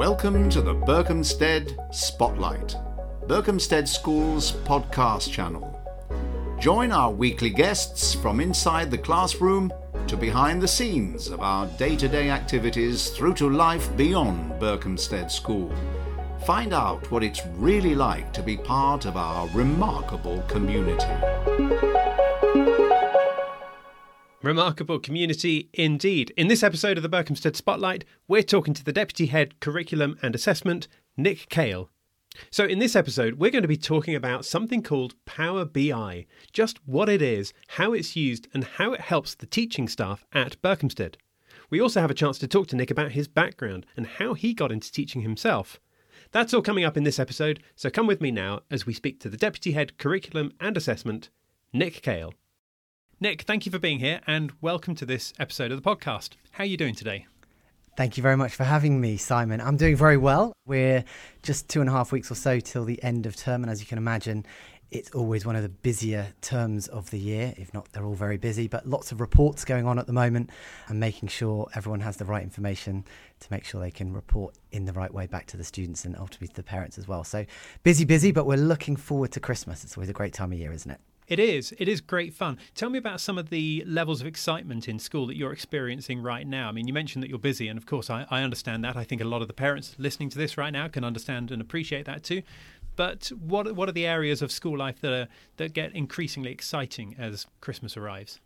Welcome to the Berkhamsted Spotlight, Berkhamsted School's podcast channel. Join our weekly guests from inside the classroom to behind the scenes of our day to day activities through to life beyond Berkhamsted School. Find out what it's really like to be part of our remarkable community. Remarkable community indeed. In this episode of the Berkhamsted Spotlight, we're talking to the Deputy Head Curriculum and Assessment, Nick Kale. So, in this episode, we're going to be talking about something called Power BI, just what it is, how it's used, and how it helps the teaching staff at Berkhamsted. We also have a chance to talk to Nick about his background and how he got into teaching himself. That's all coming up in this episode, so come with me now as we speak to the Deputy Head Curriculum and Assessment, Nick Kale. Nick, thank you for being here and welcome to this episode of the podcast. How are you doing today? Thank you very much for having me, Simon. I'm doing very well. We're just two and a half weeks or so till the end of term, and as you can imagine, it's always one of the busier terms of the year. If not, they're all very busy, but lots of reports going on at the moment and making sure everyone has the right information to make sure they can report in the right way back to the students and ultimately to the parents as well. So busy, busy, but we're looking forward to Christmas. It's always a great time of year, isn't it? It is. It is great fun. Tell me about some of the levels of excitement in school that you're experiencing right now. I mean, you mentioned that you're busy, and of course, I, I understand that. I think a lot of the parents listening to this right now can understand and appreciate that too. But what what are the areas of school life that are, that get increasingly exciting as Christmas arrives?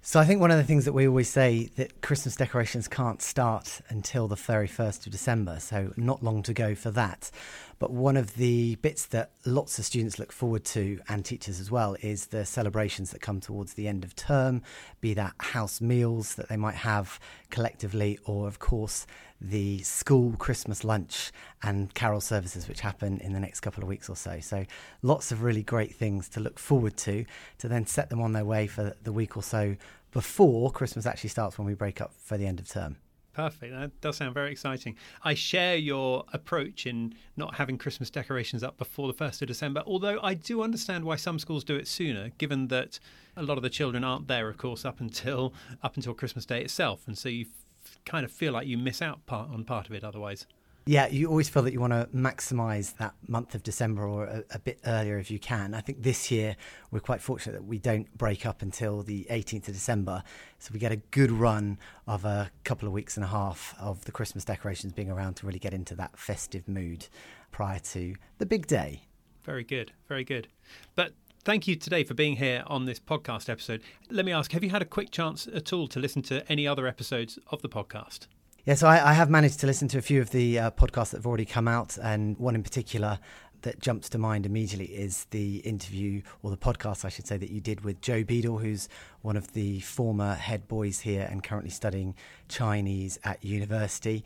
So I think one of the things that we always say that Christmas decorations can't start until the very first of December, so not long to go for that. But one of the bits that lots of students look forward to, and teachers as well, is the celebrations that come towards the end of term, be that house meals that they might have collectively, or of course the school Christmas lunch and carol services, which happen in the next couple of weeks or so. So lots of really great things to look forward to, to then set them on their way for the week or so before Christmas actually starts when we break up for the end of term. Perfect. That does sound very exciting. I share your approach in not having Christmas decorations up before the 1st of December, although I do understand why some schools do it sooner, given that a lot of the children aren't there, of course, up until up until Christmas Day itself. And so you f- kind of feel like you miss out part on part of it otherwise. Yeah, you always feel that you want to maximise that month of December or a, a, bit earlier if you can. I think this year we're quite fortunate that we don't break up until the 18th of December. So we get a good run of a couple of weeks and a half of the Christmas decorations being around to really get into that festive mood prior to the big day. Very good, very good. But thank you today for being here on this podcast episode. Let me ask have you had a quick chance at all to listen to any other episodes of the podcast? Yeah, so I, I, have managed to listen to a few of the uh, podcasts that have already come out, and one in particular that jumps to mind immediately is the interview or the podcast, I should say, that you did with Joe Beadle, who's one of the former head boys here and currently studying Chinese at university.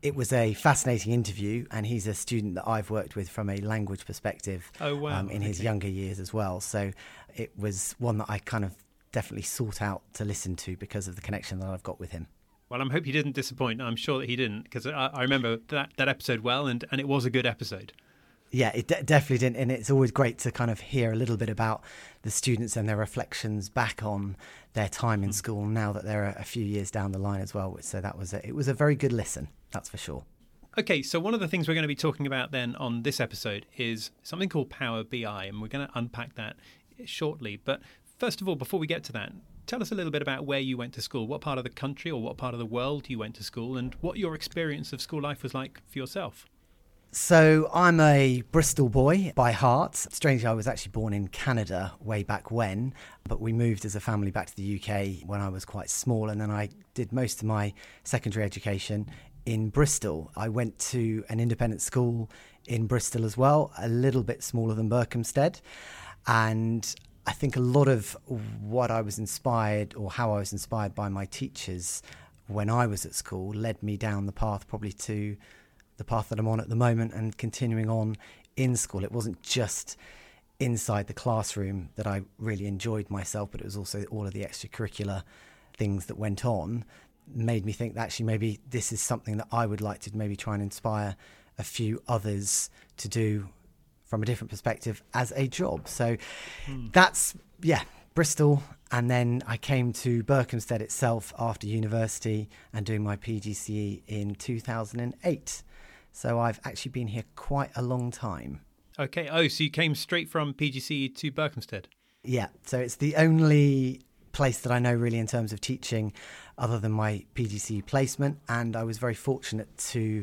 It was a fascinating interview, and he's a student that I've worked with from a language perspective oh, wow. um, in his younger years as well. So it was one that I kind of definitely sought out to listen to because of the connection that I've got with him. Well, I'm hope he didn't disappoint. I'm sure that he didn't because I, I, remember that, that episode well, and, and it was a good episode. Yeah, it de- definitely didn't, and it's always great to kind of hear a little bit about the students and their reflections back on their time in mm. school now that they're a few years down the line as well. So that was a, it was a very good listen, that's for sure. Okay, so one of the things we're going to be talking about then on this episode is something called Power BI, and we're going to unpack that shortly. But first of all, before we get to that, tell us a little bit about where you went to school, what part of the country or what part of the world you went to school, and what your experience of school life was like for yourself. So, I'm a Bristol boy by heart. Strangely, I was actually born in Canada way back when, but we moved as a family back to the UK when I was quite small, and then I did most of my secondary education in Bristol. I went to an independent school in Bristol as well, a little bit smaller than Berkhamsted. And think a lot of what I was inspired or how I was inspired by my teachers when I was at school led me down the path probably to the path that I'm on at the moment and continuing on in school. It wasn't just inside the classroom that I really enjoyed myself, but it was also all of the extracurricular things that went on made me think that actually maybe this is something that I would like to maybe try and inspire a few others to do from a different perspective as a job. So mm. that's, yeah, Bristol. And then I came to Berkhamsted itself after university and doing my PGCE in 2008. So I've actually been here quite a long time. Okay. Oh, so you came straight from PGCE to Berkhamsted? Yeah. So it's the only place that I know really in terms of teaching other than my PGCE placement. And I was very fortunate to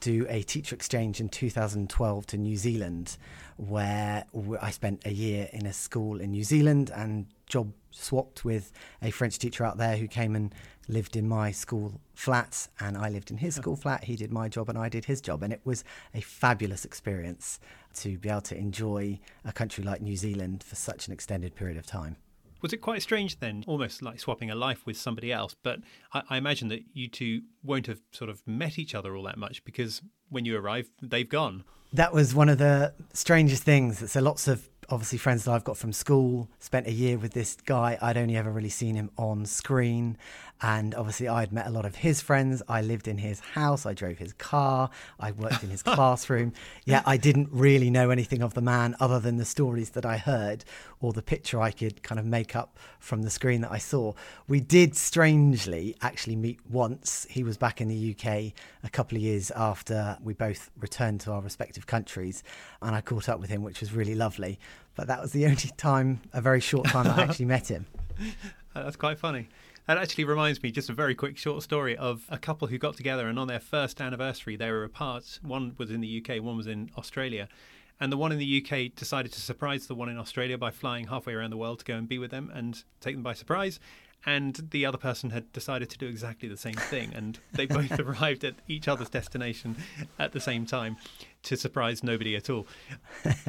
do a teacher exchange in 2012 to New Zealand, where I spent a year in a school in New Zealand and job swapped with a French teacher out there who came and lived in my school flat, and I lived in his oh. school flat. He did my job, and I did his job, and it was a fabulous experience to be able to enjoy a country like New Zealand for such an extended period of time. Was it quite strange then, almost like swapping a life with somebody else? But I, I, imagine that you two won't have sort of met each other all that much because when you arrive, they've gone. That was one of the strangest things. So lots of obviously friends that I've got from school. Spent a year with this guy. I'd only ever really seen him on screen, and obviously I'd met a lot of his friends. I lived in his house. I drove his car. I worked in his classroom. Yeah, I didn't really know anything of the man other than the stories that I heard or the picture I could kind of make up from the screen that I saw. We did strangely actually meet once. He was back in the UK a couple of years after we both returned to our respective countries, and I caught up with him, which was really lovely. But that was the only time, a very short time, I actually met him. That's quite funny. That actually reminds me, just a very quick short story of a couple who got together and on their first anniversary, they were apart. One was in the UK, one was in Australia. And the one in the UK decided to surprise the one in Australia by flying halfway around the world to go and be with them and take them by surprise. And the other person had decided to do exactly the same thing. And they both arrived at each other's destination at the same time to surprise nobody at all.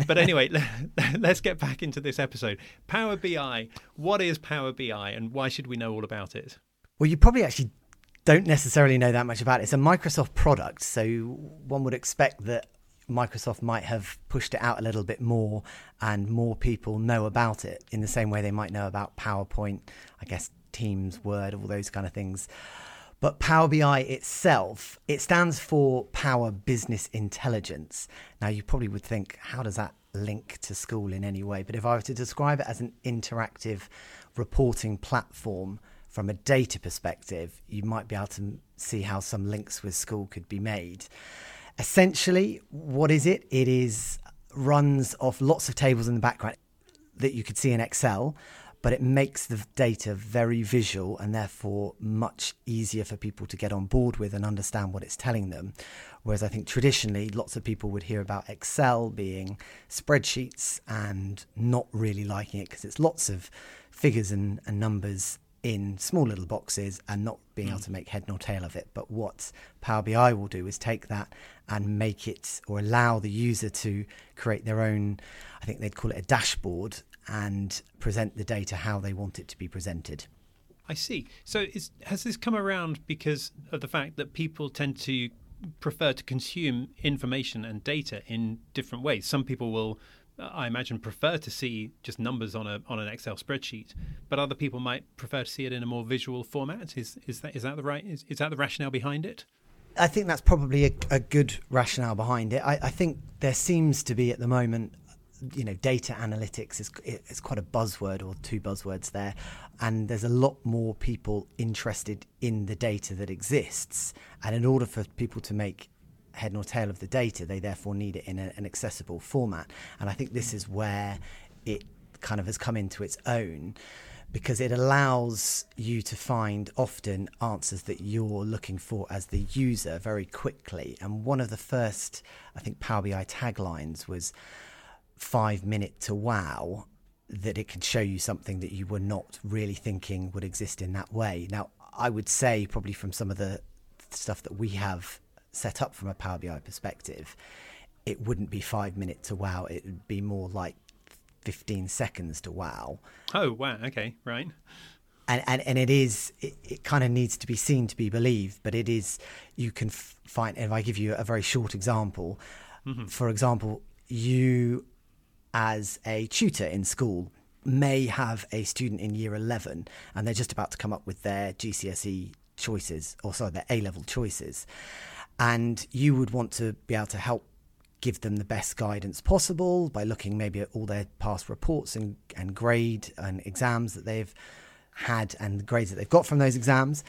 But anyway, let's get back into this episode. Power BI. What is Power BI and why should we know all about it? Well, you probably actually don't necessarily know that much about it. It's a Microsoft product. So one would expect that Microsoft might have pushed it out a little bit more and more people know about it in the same way they might know about PowerPoint, I guess Teams, Word, all those kind of things. But Power BI itself, it stands for Power Business Intelligence. Now, you probably would think, how does that link to school in any way? But if I were to describe it as an interactive reporting platform from a data perspective, you might be able to see how some links with school could be made. Essentially, what is it? It is runs off lots of tables in the background that you could see in Excel, but it makes the data very visual and therefore much easier for people to get on board with and understand what it's telling them. Whereas I think traditionally, lots of people would hear about Excel being spreadsheets and not really liking it because it's lots of figures and, and numbers in small little boxes and not being able mm. to make head nor tail of it. But what Power BI will do is take that and make it or allow the user to create their own, I think they'd call it a dashboard, and present the data how they want it to be presented. I see. So is, has this come around because of the fact that people tend to prefer to consume information and data in different ways? Some people will I imagine prefer to see just numbers on a on an Excel spreadsheet, but other people might prefer to see it in a more visual format. Is is that is that the right is, is that the rationale behind it? I think that's probably a, a good rationale behind it. I, I, think there seems to be at the moment, you know, data analytics is it's quite a buzzword or two buzzwords there, and there's a lot more people interested in the data that exists. And in order for people to make head nor tail of the data. They therefore need it in a, an accessible format. And I think this is where it kind of has come into its own because it allows you to find often answers that you're looking for as the user very quickly. And one of the first, I think, Power BI taglines was five minute to wow, that it can show you something that you were not really thinking would exist in that way. Now, I would say, probably from some of the stuff that we have set up from a Power BI perspective, it wouldn't be five minutes to wow. It would be more like 15 seconds to wow. Oh, wow. Okay, right. And, and, and it is, it, it kind of needs to be seen to be believed, but it is, you can find, if I give you a very short example, mm-hmm. for example, you as a tutor in school may have a student in year 11 and they're just about to come up with their GCSE choices, or sorry, their A level choices and you would want to be able to help give them the best guidance possible by looking maybe at all their past reports and, and grade and exams that they've had and the grades that they've got from those exams.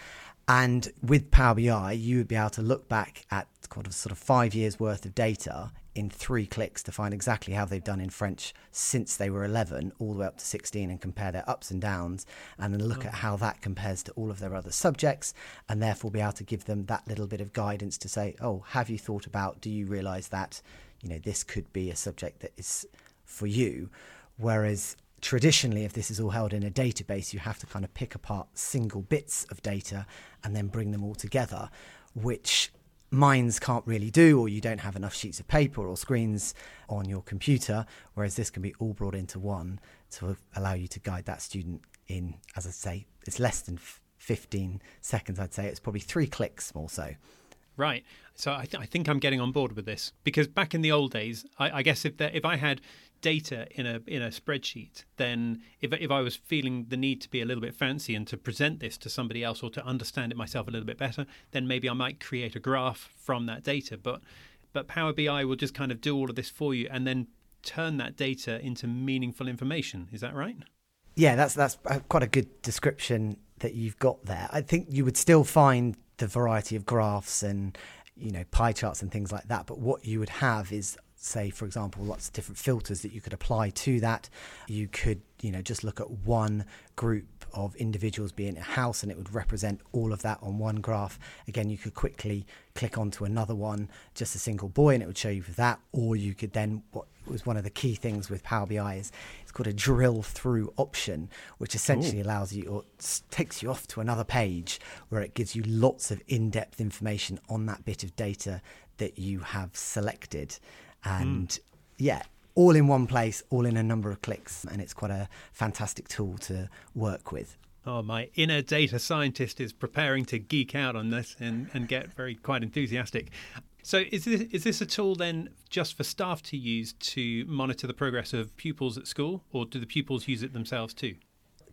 And with Power BI, you would be able to look back at sort of five years worth of data in three clicks to find exactly how they've done in French since they were 11 all the way up to 16 and compare their ups and downs and then look oh. at how that compares to all of their other subjects and therefore be able to give them that little bit of guidance to say, oh, have you thought about, do you realize that, you know, this could be a subject that is for you? Whereas traditionally, if this is all held in a database, you have to kind of pick apart single bits of data and then bring them all together, which minds can't really do, or you don't have enough sheets of paper or screens on your computer, whereas this can be all brought into one to allow you to guide that student in, as I say, it's less than 15 seconds, I'd say. It's probably three clicks more so. Right. So I, th- I, think I'm getting on board with this because back in the old days, I, I guess if if I had data in a in a spreadsheet, then if if I was feeling the need to be a little bit fancy and to present this to somebody else or to understand it myself a little bit better, then maybe I might create a graph from that data. But but Power BI will just kind of do all of this for you and then turn that data into meaningful information. Is that right? Yeah, that's that's uh, quite a good description that you've got there. I think you would still find the variety of graphs and you know pie charts and things like that, but what you would have is say, for example, lots of different filters that you could apply to that. You could, you know, just look at one group of individuals being a house and it would represent all of that on one graph. Again, you could quickly click onto another one, just a single boy, and it would show you that. Or you could then, what was one of the key things with Power BI is it's called a drill through option, which essentially Ooh. allows you or takes you off to another page where it gives you lots of in depth information on that bit of data that you have selected. And mm. yeah, all in one place, all in a number of clicks. And it's quite a fantastic tool to work with. Oh, my inner data scientist is preparing to geek out on this and, and get very quite enthusiastic. So, is this is this a tool then just for staff to use to monitor the progress of pupils at school, or do the pupils use it themselves too?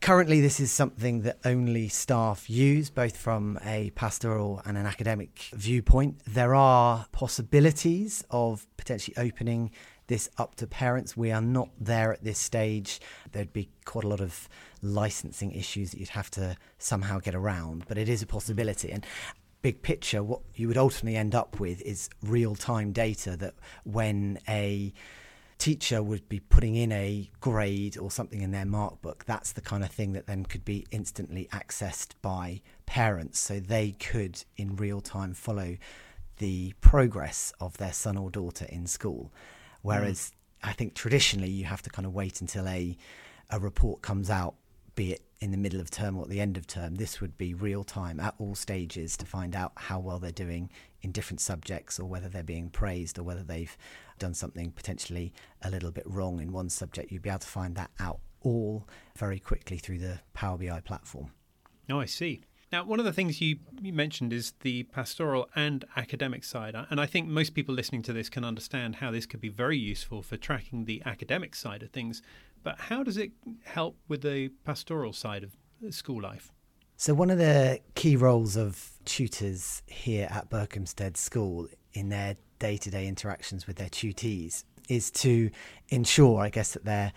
Currently, this is something that only staff use, both from a pastoral and an academic viewpoint. There are possibilities of potentially opening this up to parents. We are not there at this stage. There'd be quite a lot of licensing issues that you'd have to somehow get around, but it is a possibility. And big picture, what you would ultimately end up with is real time data that when a teacher would be putting in a grade or something in their mark book, that's the kind of thing that then could be instantly accessed by parents. So they could, in real time, follow the progress of their son or daughter in school. Whereas mm. I think traditionally you have to kind of wait until a, a report comes out, be it in the middle of term or at the end of term. This would be real time at all stages to find out how well they're doing in different subjects or whether they're being praised or whether they've done something potentially a little bit wrong in one subject, you'd be able to find that out all very quickly through the Power BI platform. Oh, I see. Now, one of the things you, you mentioned is the pastoral and academic side. Uh, and I think most people listening to this can understand how this could be very useful for tracking the academic side of things. But how does it help with the pastoral side of uh, school life? So, one of the key roles of tutors here at Berkhamsted School in their day to day interactions with their tutees is to ensure, I guess, that they're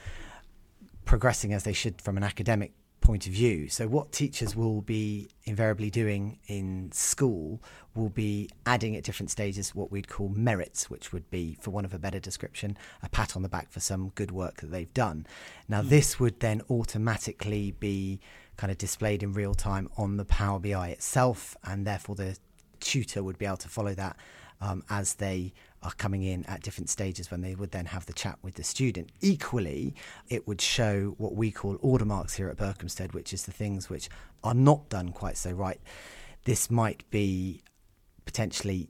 progressing as they should from an academic point of view. So, what teachers will be invariably doing in school will be adding at different stages what we'd call merits, which would be, for want of a better description, a pat on the back for some good work that they've done. Now, mm. this would then automatically be kind of displayed in real time on the Power BI itself, and therefore the tutor would be able to follow that um, as they are coming in at different stages when they would then have the chat with the student. Equally, it would show what we call order marks here at Berkhamsted, which is the things which are not done quite so right. This might be potentially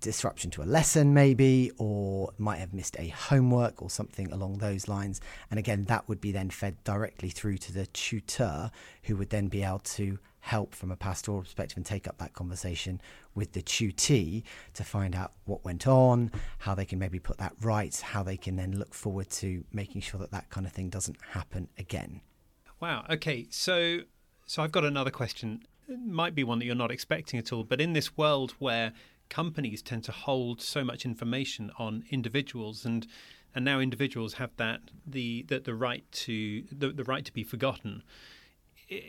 disruption to a lesson, maybe, or might have missed a homework or something along those lines. And again, that would be then fed directly through to the tutor, who would then be able to help from a pastoral perspective and take up that conversation with the tutee to find out what went on, how they can maybe put that right, how they can then look forward to making sure that that kind of thing doesn't happen again. Wow. Okay. So, so I've got another question. It might be one that you're not expecting at all, but in this world where companies tend to hold so much information on individuals and and now individuals have that the the, the right to the, the right to be forgotten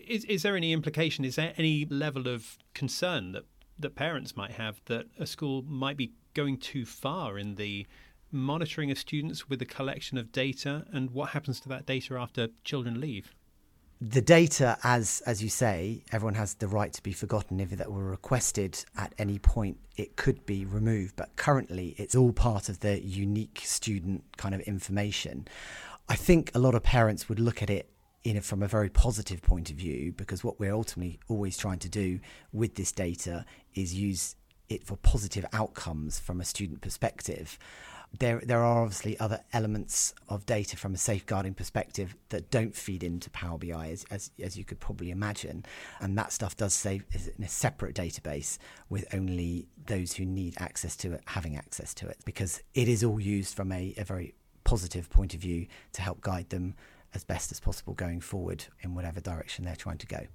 is, is there any implication? Is there any level of concern that that parents might have that a school might be going too far in the monitoring of students with the collection of data and what happens to that data after children leave? the data, as as you say, everyone has the right to be forgotten. If that were requested at any point, it could be removed. But currently, it's all part of the unique student kind of information. I think a lot of parents would look at it in a, from a very positive point of view because what we're ultimately always trying to do with this data is use it for positive outcomes from a student perspective. There there are obviously other elements of data from a safeguarding perspective that don't feed into Power BI as as, as you could probably imagine, and that stuff does save in a separate database with only those who need access to it having access to it because it is all used from a, a very positive point of view to help guide them as best as possible going forward in whatever direction they're trying to go.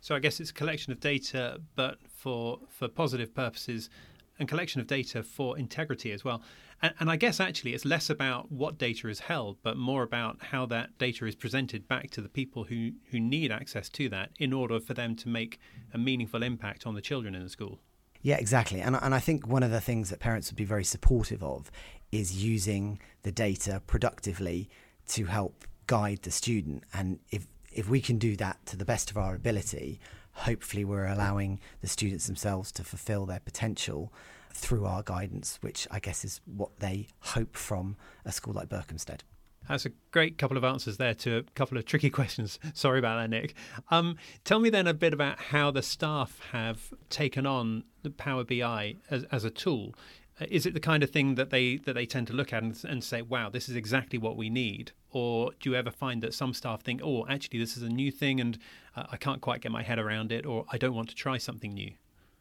So I guess it's a collection of data, but for for positive purposes, and collection of data for integrity as well. And, and, I guess actually it's less about what data is held, but more about how that data is presented back to the people who, who need access to that in order for them to make a meaningful impact on the children in the school. Yeah, exactly. And, and I think one of the things that parents would be very supportive of is using the data productively to help guide the student. And if, if we can do that to the best of our ability, hopefully we're allowing the students themselves to fulfill their potential through our guidance, which I guess is what they hope from a school like Berkhamsted. That's a great couple of answers there to a couple of tricky questions. Sorry about that, Nick. Um, tell me then a bit about how the staff have taken on the Power BI as, as a tool. Uh, is it the kind of thing that they that they tend to look at and, and, say, "Wow, this is exactly what we need," or do you ever find that some staff think, "Oh, actually, this is a new thing, and uh, I can't quite get my head around it," or "I don't want to try something new"?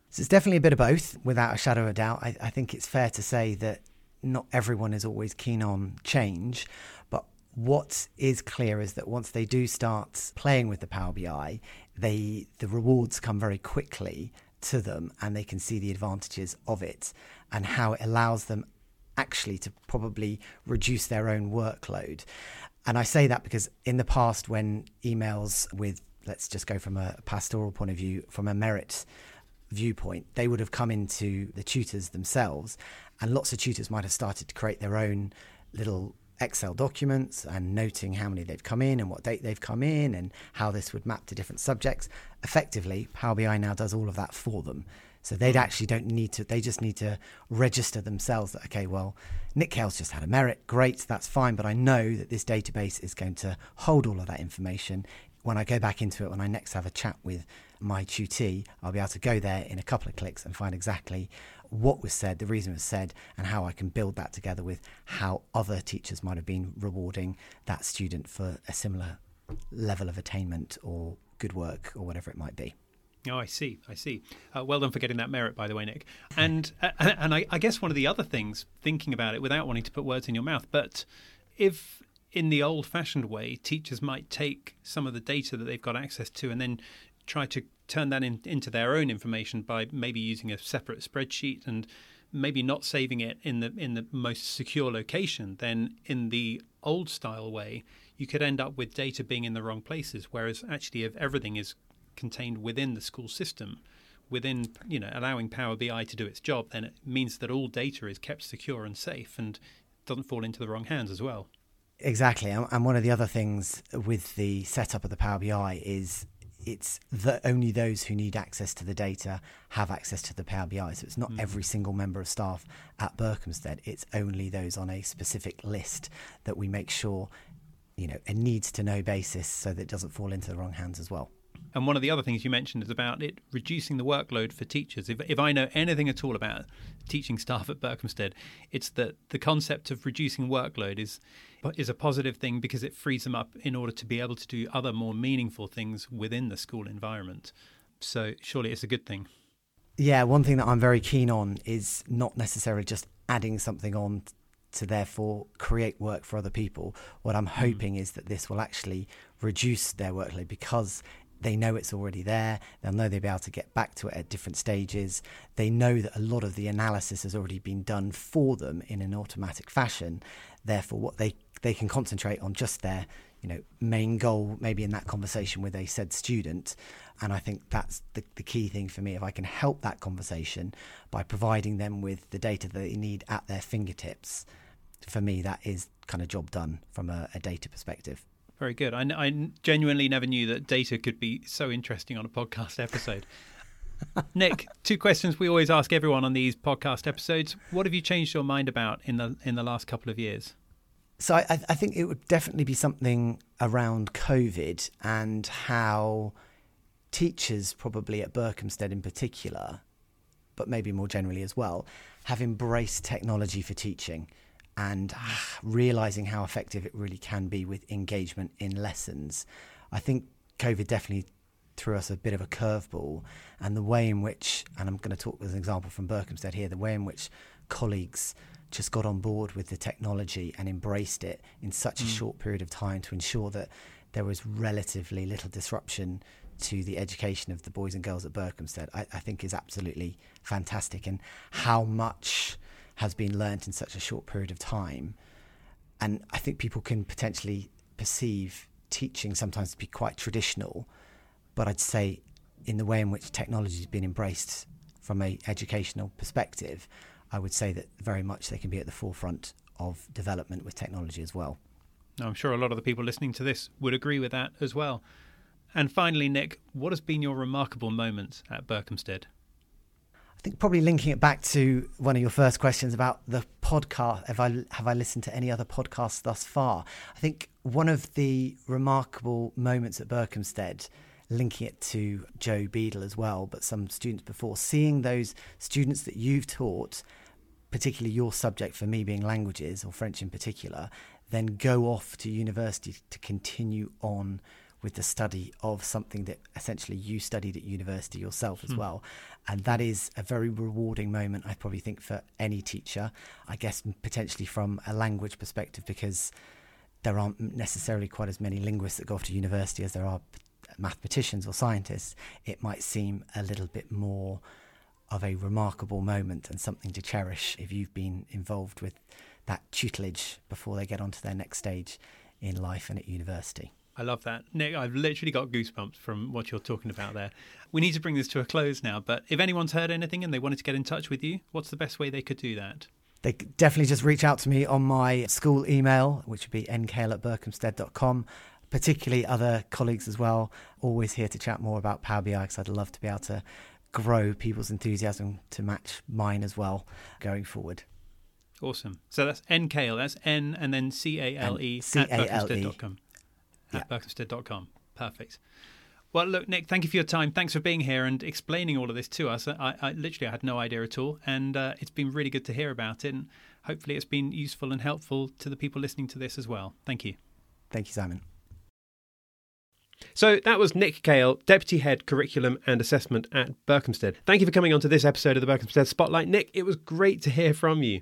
So it's definitely a bit of both, without a shadow of a doubt. I, I think it's fair to say that not everyone is always keen on change, but what is clear is that once they do start playing with the Power BI, they the rewards come very quickly to them and they can see the advantages of it and how it allows them actually to probably reduce their own workload. And I say that because in the past, when emails with, let's just go from a pastoral point of view, from a merit viewpoint, they would have come into the tutors themselves, and lots of tutors might have started to create their own little Excel documents and noting how many they've come in and what date they've come in and how this would map to different subjects. Effectively, Power BI now does all of that for them. So they hmm. actually don't need to, they just need to register themselves that, okay, well, Nick Kale's just had a merit. Great, that's fine. But I know that this database is going to hold all of that information. When I go back into it, when I next have a chat with my tutee, I'll be able to go there in a couple of clicks and find exactly what was said, the reason it was said, and how I can build that together with how other teachers might have been rewarding that student for a similar level of attainment or good work or whatever it might be. Oh, I see. I see. Uh, well done for getting that merit, by the way, Nick. And uh, and I, I guess one of the other things, thinking about it without wanting to put words in your mouth, but if in the old-fashioned way, teachers might take some of the data that they've got access to and then try to turn that in, into their own information by maybe using a separate spreadsheet and maybe not saving it in the in the most secure location, then in the old style way, you could end up with data being in the wrong places. Whereas actually, if everything is contained within the school system, within you know allowing Power BI to do its job, then it means that all data is kept secure and safe and doesn't fall into the wrong hands as well. Exactly, and one of the other things with the setup of the Power BI is it's that only those who need access to the data have access to the Power BI. So it's not mm. every single member of staff at Berkhamsted. It's only those on a specific list that we make sure, you know, a needs to know basis so that it doesn't fall into the wrong hands as well. And one of the other things you mentioned is about it reducing the workload for teachers. If, if I know anything at all about teaching staff at Berkhamsted, it's that the concept of reducing workload is is a positive thing because it frees them up in order to be able to do other more meaningful things within the school environment. So surely it's a good thing. Yeah, one thing that I'm very keen on is not necessarily just adding something on to therefore create work for other people. What I'm hmm. hoping mm. is that this will actually reduce their workload because they know it's already there. They'll know they'll be able to get back to it at different stages. They know that a lot of the analysis has already been done for them in an automatic fashion. Therefore, what they they can concentrate on just their you know, main goal maybe in that conversation with a said student. And I think that's the, the key thing for me. If I can help that conversation by providing them with the data that they need at their fingertips, for me, that is kind of job done from a, a data perspective. Very good. I, I genuinely never knew that data could be so interesting on a podcast episode. Nick, two questions we always ask everyone on these podcast episodes. What have you changed your mind about in the in the last couple of years? So I, I think it would definitely be something around COVID and how teachers, probably at Berkhamsted in particular, but maybe more generally as well, have embraced technology for teaching and realizing how effective it really can be with engagement in lessons. I think COVID definitely threw us a bit of a curveball, and the way in which, and I'm going to talk as an example from Berkhamsted here, the way in which colleagues just got on board with the technology and embraced it in such a mm. short period of time to ensure that there was relatively little disruption to the education of the boys and girls at Berkhamsted, I, I think is absolutely fantastic. And how much has been learnt in such a short period of time. And I think people can potentially perceive teaching sometimes to be quite traditional, but I'd say in the way in which technology has been embraced from a educational perspective, I would say that very much they can be at the forefront of development with technology as well. I'm sure a lot of the people listening to this would agree with that as well. And finally, Nick, what has been your remarkable moment at Berkhamsted? Think probably linking it back to one of your first questions about the podcast. Have I have I listened to any other podcasts thus far? I think one of the remarkable moments at Berkhamsted linking it to Joe Beadle as well, but some students before, seeing those students that you've taught, particularly your subject for me being languages or French in particular, then go off to university to continue on with the study of something that essentially you studied at university yourself as hmm. well. And that is a very rewarding moment, I probably think, for any teacher, I guess, potentially from a language perspective, because there aren't necessarily quite as many linguists that go off to university as there are mathematicians or scientists, it might seem a little bit more of a remarkable moment and something to cherish if you've been involved with that tutelage before they get onto their next stage in life and at university. I love that. Nick, I've literally got goosebumps from what you're talking about there. We need to bring this to a close now, but if anyone's heard anything and they wanted to get in touch with you, what's the best way they could do that? They definitely just reach out to me on my school email, which would be nkale at berkhamsted.com particularly other colleagues as well. Always here to chat more about Power BI because I'd love to be able to grow people's enthusiasm to match mine as well going forward. Awesome. So that's NCALE, that's N and then C A L E at berkhamsted.com. At yeah. berkhamsted.com. Perfect. Well, look, Nick, thank you for your time. Thanks for being here and explaining all of this to us. I, I literally I had no idea at all, and uh, it's been really good to hear about it. And hopefully, it's been useful and helpful to the people listening to this as well. Thank you. Thank you, Simon. So that was Nick Kale, Deputy Head Curriculum and Assessment at Berkhamsted. Thank you for coming on to this episode of the Berkhamsted Spotlight. Nick, it was great to hear from you.